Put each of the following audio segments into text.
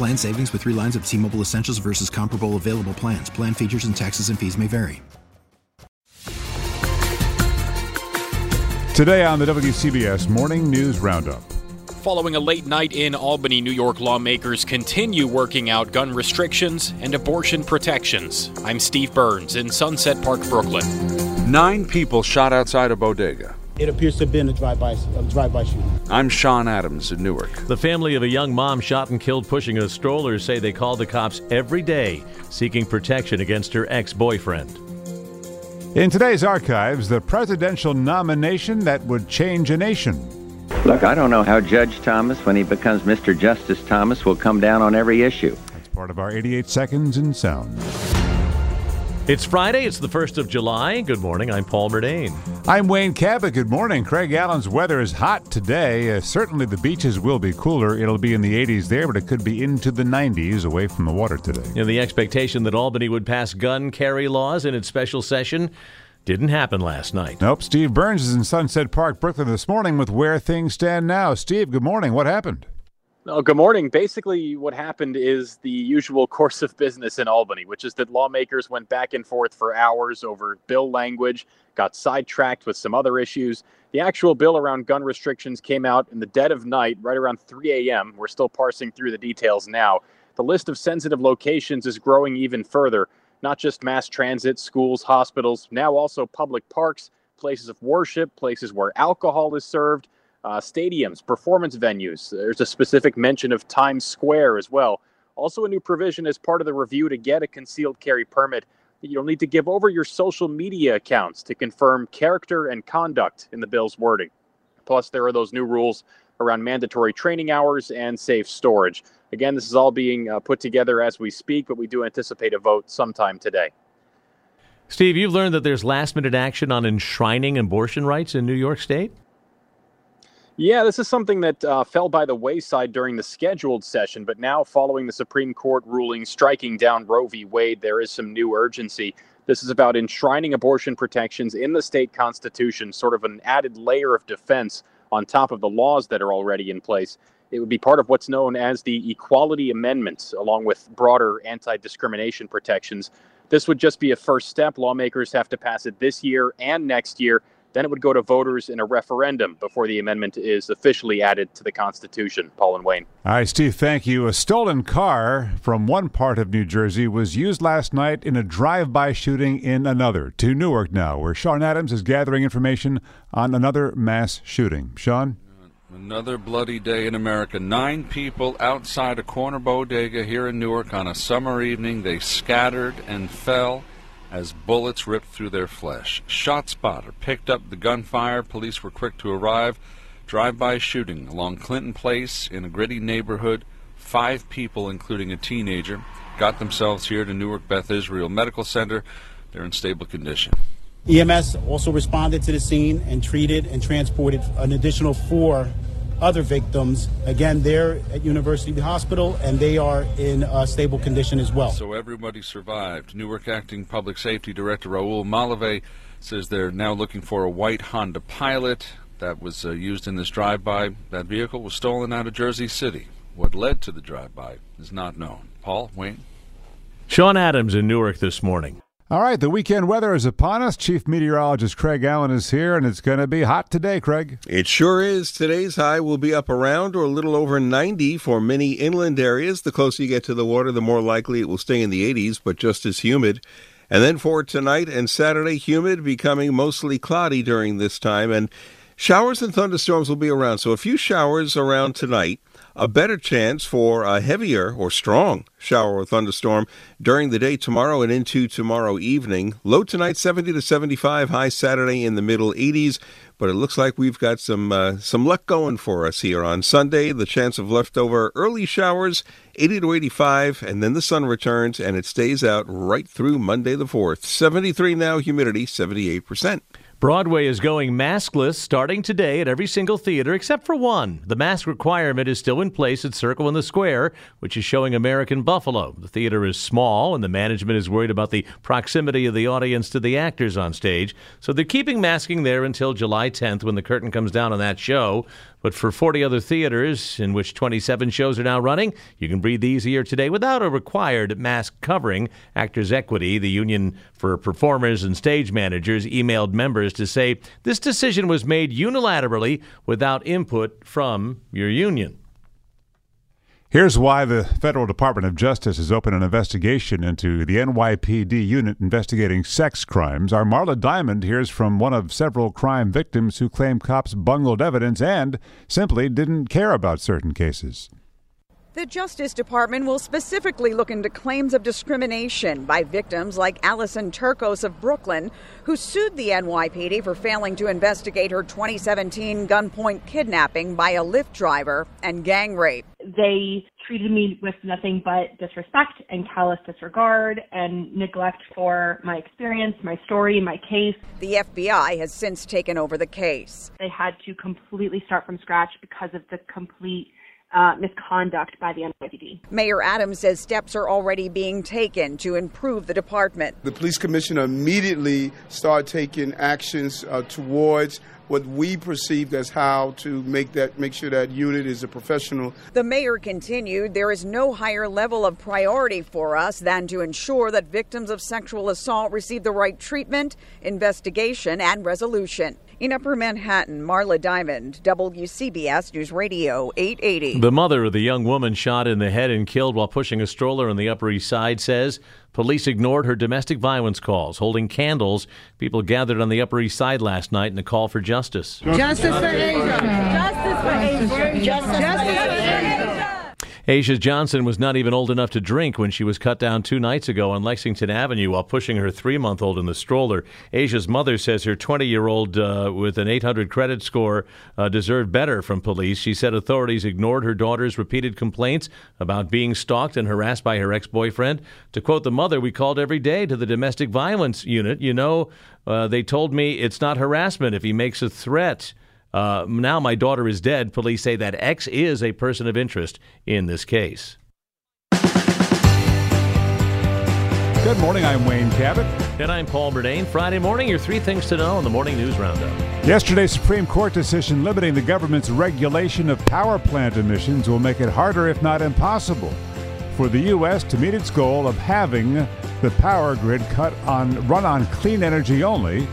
Plan savings with three lines of T Mobile Essentials versus comparable available plans. Plan features and taxes and fees may vary. Today on the WCBS Morning News Roundup. Following a late night in Albany, New York, lawmakers continue working out gun restrictions and abortion protections. I'm Steve Burns in Sunset Park, Brooklyn. Nine people shot outside a bodega. It appears to have been a drive-by, a drive-by shooting. I'm Sean Adams in Newark. The family of a young mom shot and killed pushing a stroller say they call the cops every day seeking protection against her ex-boyfriend. In today's archives, the presidential nomination that would change a nation. Look, I don't know how Judge Thomas, when he becomes Mr. Justice Thomas, will come down on every issue. That's part of our 88 seconds in sound. It's Friday. It's the 1st of July. Good morning. I'm Paul Murnane. I'm Wayne Cabot. Good morning. Craig Allen's weather is hot today. Uh, certainly the beaches will be cooler. It'll be in the 80s there, but it could be into the 90s away from the water today. And the expectation that Albany would pass gun carry laws in its special session didn't happen last night. Nope. Steve Burns is in Sunset Park, Brooklyn this morning with where things stand now. Steve, good morning. What happened? Oh, good morning. Basically, what happened is the usual course of business in Albany, which is that lawmakers went back and forth for hours over bill language, got sidetracked with some other issues. The actual bill around gun restrictions came out in the dead of night, right around 3 a.m. We're still parsing through the details now. The list of sensitive locations is growing even further, not just mass transit, schools, hospitals, now also public parks, places of worship, places where alcohol is served uh, stadiums, performance venues. There's a specific mention of Times Square as well. Also, a new provision as part of the review to get a concealed carry permit. You'll need to give over your social media accounts to confirm character and conduct in the bill's wording. Plus, there are those new rules around mandatory training hours and safe storage. Again, this is all being uh, put together as we speak, but we do anticipate a vote sometime today. Steve, you've learned that there's last minute action on enshrining abortion rights in New York State? Yeah, this is something that uh, fell by the wayside during the scheduled session, but now, following the Supreme Court ruling striking down Roe v. Wade, there is some new urgency. This is about enshrining abortion protections in the state constitution, sort of an added layer of defense on top of the laws that are already in place. It would be part of what's known as the Equality Amendments, along with broader anti discrimination protections. This would just be a first step. Lawmakers have to pass it this year and next year then it would go to voters in a referendum before the amendment is officially added to the Constitution. Paul and Wayne. All right, Steve, thank you. A stolen car from one part of New Jersey was used last night in a drive by shooting in another. To Newark now, where Sean Adams is gathering information on another mass shooting. Sean? Another bloody day in America. Nine people outside a corner bodega here in Newark on a summer evening. They scattered and fell as bullets ripped through their flesh. Shot spotter picked up the gunfire. Police were quick to arrive. Drive-by shooting along Clinton Place in a gritty neighborhood. Five people, including a teenager, got themselves here to Newark Beth Israel Medical Center. They're in stable condition. EMS also responded to the scene and treated and transported an additional four other victims. Again, they're at University Hospital and they are in a stable condition as well. So everybody survived. Newark Acting Public Safety Director Raul Malave says they're now looking for a white Honda Pilot that was uh, used in this drive-by. That vehicle was stolen out of Jersey City. What led to the drive-by is not known. Paul, Wayne? Sean Adams in Newark this morning. All right, the weekend weather is upon us. Chief Meteorologist Craig Allen is here, and it's going to be hot today, Craig. It sure is. Today's high will be up around or a little over 90 for many inland areas. The closer you get to the water, the more likely it will stay in the 80s, but just as humid. And then for tonight and Saturday, humid, becoming mostly cloudy during this time, and showers and thunderstorms will be around. So a few showers around tonight a better chance for a heavier or strong shower or thunderstorm during the day tomorrow and into tomorrow evening. Low tonight 70 to 75, high Saturday in the middle 80s, but it looks like we've got some uh, some luck going for us here on Sunday. The chance of leftover early showers 80 to 85 and then the sun returns and it stays out right through Monday the 4th. 73 now, humidity 78%. Broadway is going maskless starting today at every single theater except for one. The mask requirement is still in place at Circle in the Square, which is showing American Buffalo. The theater is small, and the management is worried about the proximity of the audience to the actors on stage, so they're keeping masking there until July 10th when the curtain comes down on that show. But for 40 other theaters, in which 27 shows are now running, you can breathe easier today without a required mask covering. Actors Equity, the union for performers and stage managers, emailed members to say this decision was made unilaterally without input from your union. Here's why the Federal Department of Justice has opened an investigation into the NYPD unit investigating sex crimes. Our Marla Diamond hears from one of several crime victims who claim cops bungled evidence and simply didn't care about certain cases. The Justice Department will specifically look into claims of discrimination by victims like Alison Turkos of Brooklyn, who sued the NYPD for failing to investigate her 2017 gunpoint kidnapping by a Lyft driver and gang rape. They treated me with nothing but disrespect and callous disregard and neglect for my experience, my story, my case. The FBI has since taken over the case. They had to completely start from scratch because of the complete uh, misconduct by the NYPD. Mayor Adams says steps are already being taken to improve the department. The police commissioner immediately started taking actions uh, towards what we perceived as how to make that make sure that unit is a professional. The mayor continued, there is no higher level of priority for us than to ensure that victims of sexual assault receive the right treatment, investigation, and resolution. In Upper Manhattan, Marla Diamond, WCBS News Radio 880. The mother of the young woman shot in the head and killed while pushing a stroller on the Upper East Side says police ignored her domestic violence calls, holding candles. People gathered on the Upper East Side last night in a call for justice. Justice for Asia. Justice for Asia. Justice for Asia. Asia Johnson was not even old enough to drink when she was cut down two nights ago on Lexington Avenue while pushing her three month old in the stroller. Asia's mother says her 20 year old uh, with an 800 credit score uh, deserved better from police. She said authorities ignored her daughter's repeated complaints about being stalked and harassed by her ex boyfriend. To quote the mother, we called every day to the domestic violence unit. You know, uh, they told me it's not harassment if he makes a threat. Uh, now my daughter is dead. Police say that X is a person of interest in this case. Good morning. I'm Wayne Cabot. And I'm Paul Murnane. Friday morning, your three things to know on the Morning News Roundup. Yesterday's Supreme Court decision limiting the government's regulation of power plant emissions will make it harder, if not impossible, for the U.S. to meet its goal of having the power grid cut on run on clean energy only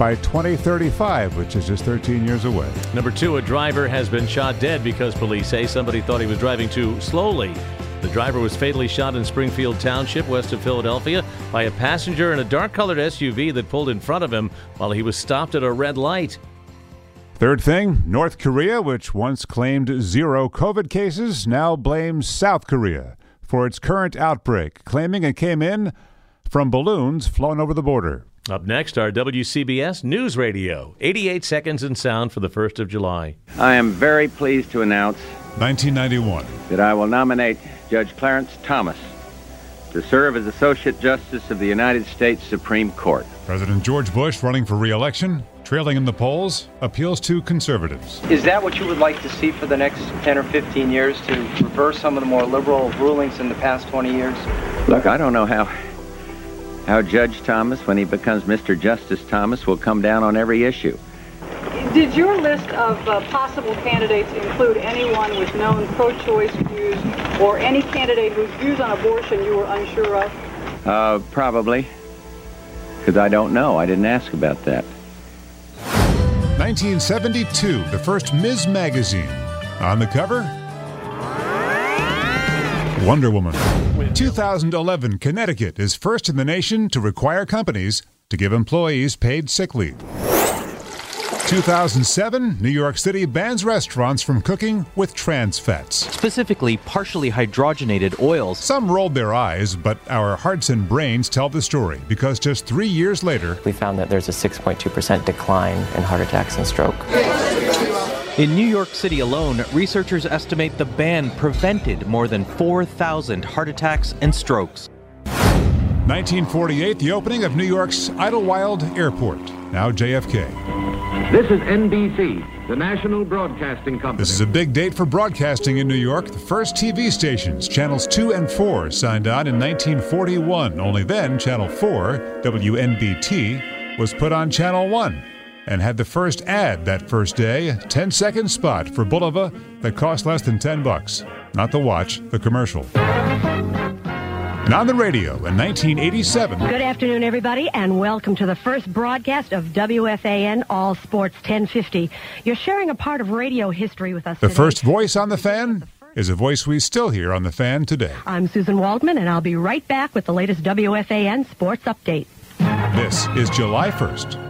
by 2035, which is just 13 years away. Number two, a driver has been shot dead because police say somebody thought he was driving too slowly. The driver was fatally shot in Springfield Township, west of Philadelphia, by a passenger in a dark colored SUV that pulled in front of him while he was stopped at a red light. Third thing North Korea, which once claimed zero COVID cases, now blames South Korea for its current outbreak, claiming it came in from balloons flown over the border. Up next, our WCBS News Radio. 88 seconds in sound for the 1st of July. I am very pleased to announce 1991 that I will nominate Judge Clarence Thomas to serve as Associate Justice of the United States Supreme Court. President George Bush running for re-election, trailing in the polls, appeals to conservatives. Is that what you would like to see for the next 10 or 15 years to reverse some of the more liberal rulings in the past 20 years? Look, I don't know how how Judge Thomas, when he becomes Mr. Justice Thomas, will come down on every issue. Did your list of uh, possible candidates include anyone with known pro-choice views or any candidate whose views on abortion you were unsure of? Uh, probably. Because I don't know. I didn't ask about that. 1972, the first Ms. Magazine. On the cover, Wonder Woman. 2011, Connecticut is first in the nation to require companies to give employees paid sick leave. 2007, New York City bans restaurants from cooking with trans fats. Specifically, partially hydrogenated oils. Some rolled their eyes, but our hearts and brains tell the story because just three years later, we found that there's a 6.2% decline in heart attacks and stroke. In New York City alone, researchers estimate the ban prevented more than 4,000 heart attacks and strokes. 1948, the opening of New York's Idlewild Airport, now JFK. This is NBC, the national broadcasting company. This is a big date for broadcasting in New York. The first TV stations, channels 2 and 4, signed on in 1941. Only then, Channel 4, WNBT, was put on Channel 1 and had the first ad that first day 10 second spot for Bulova that cost less than 10 bucks. Not the watch, the commercial. And on the radio in 1987. Good afternoon, everybody, and welcome to the first broadcast of WFAN All Sports 1050. You're sharing a part of radio history with us. The today. first voice on the fan is a voice we still hear on the fan today. I'm Suzyn Waldman, and I'll be right back with the latest WFAN sports update. This is July 1st.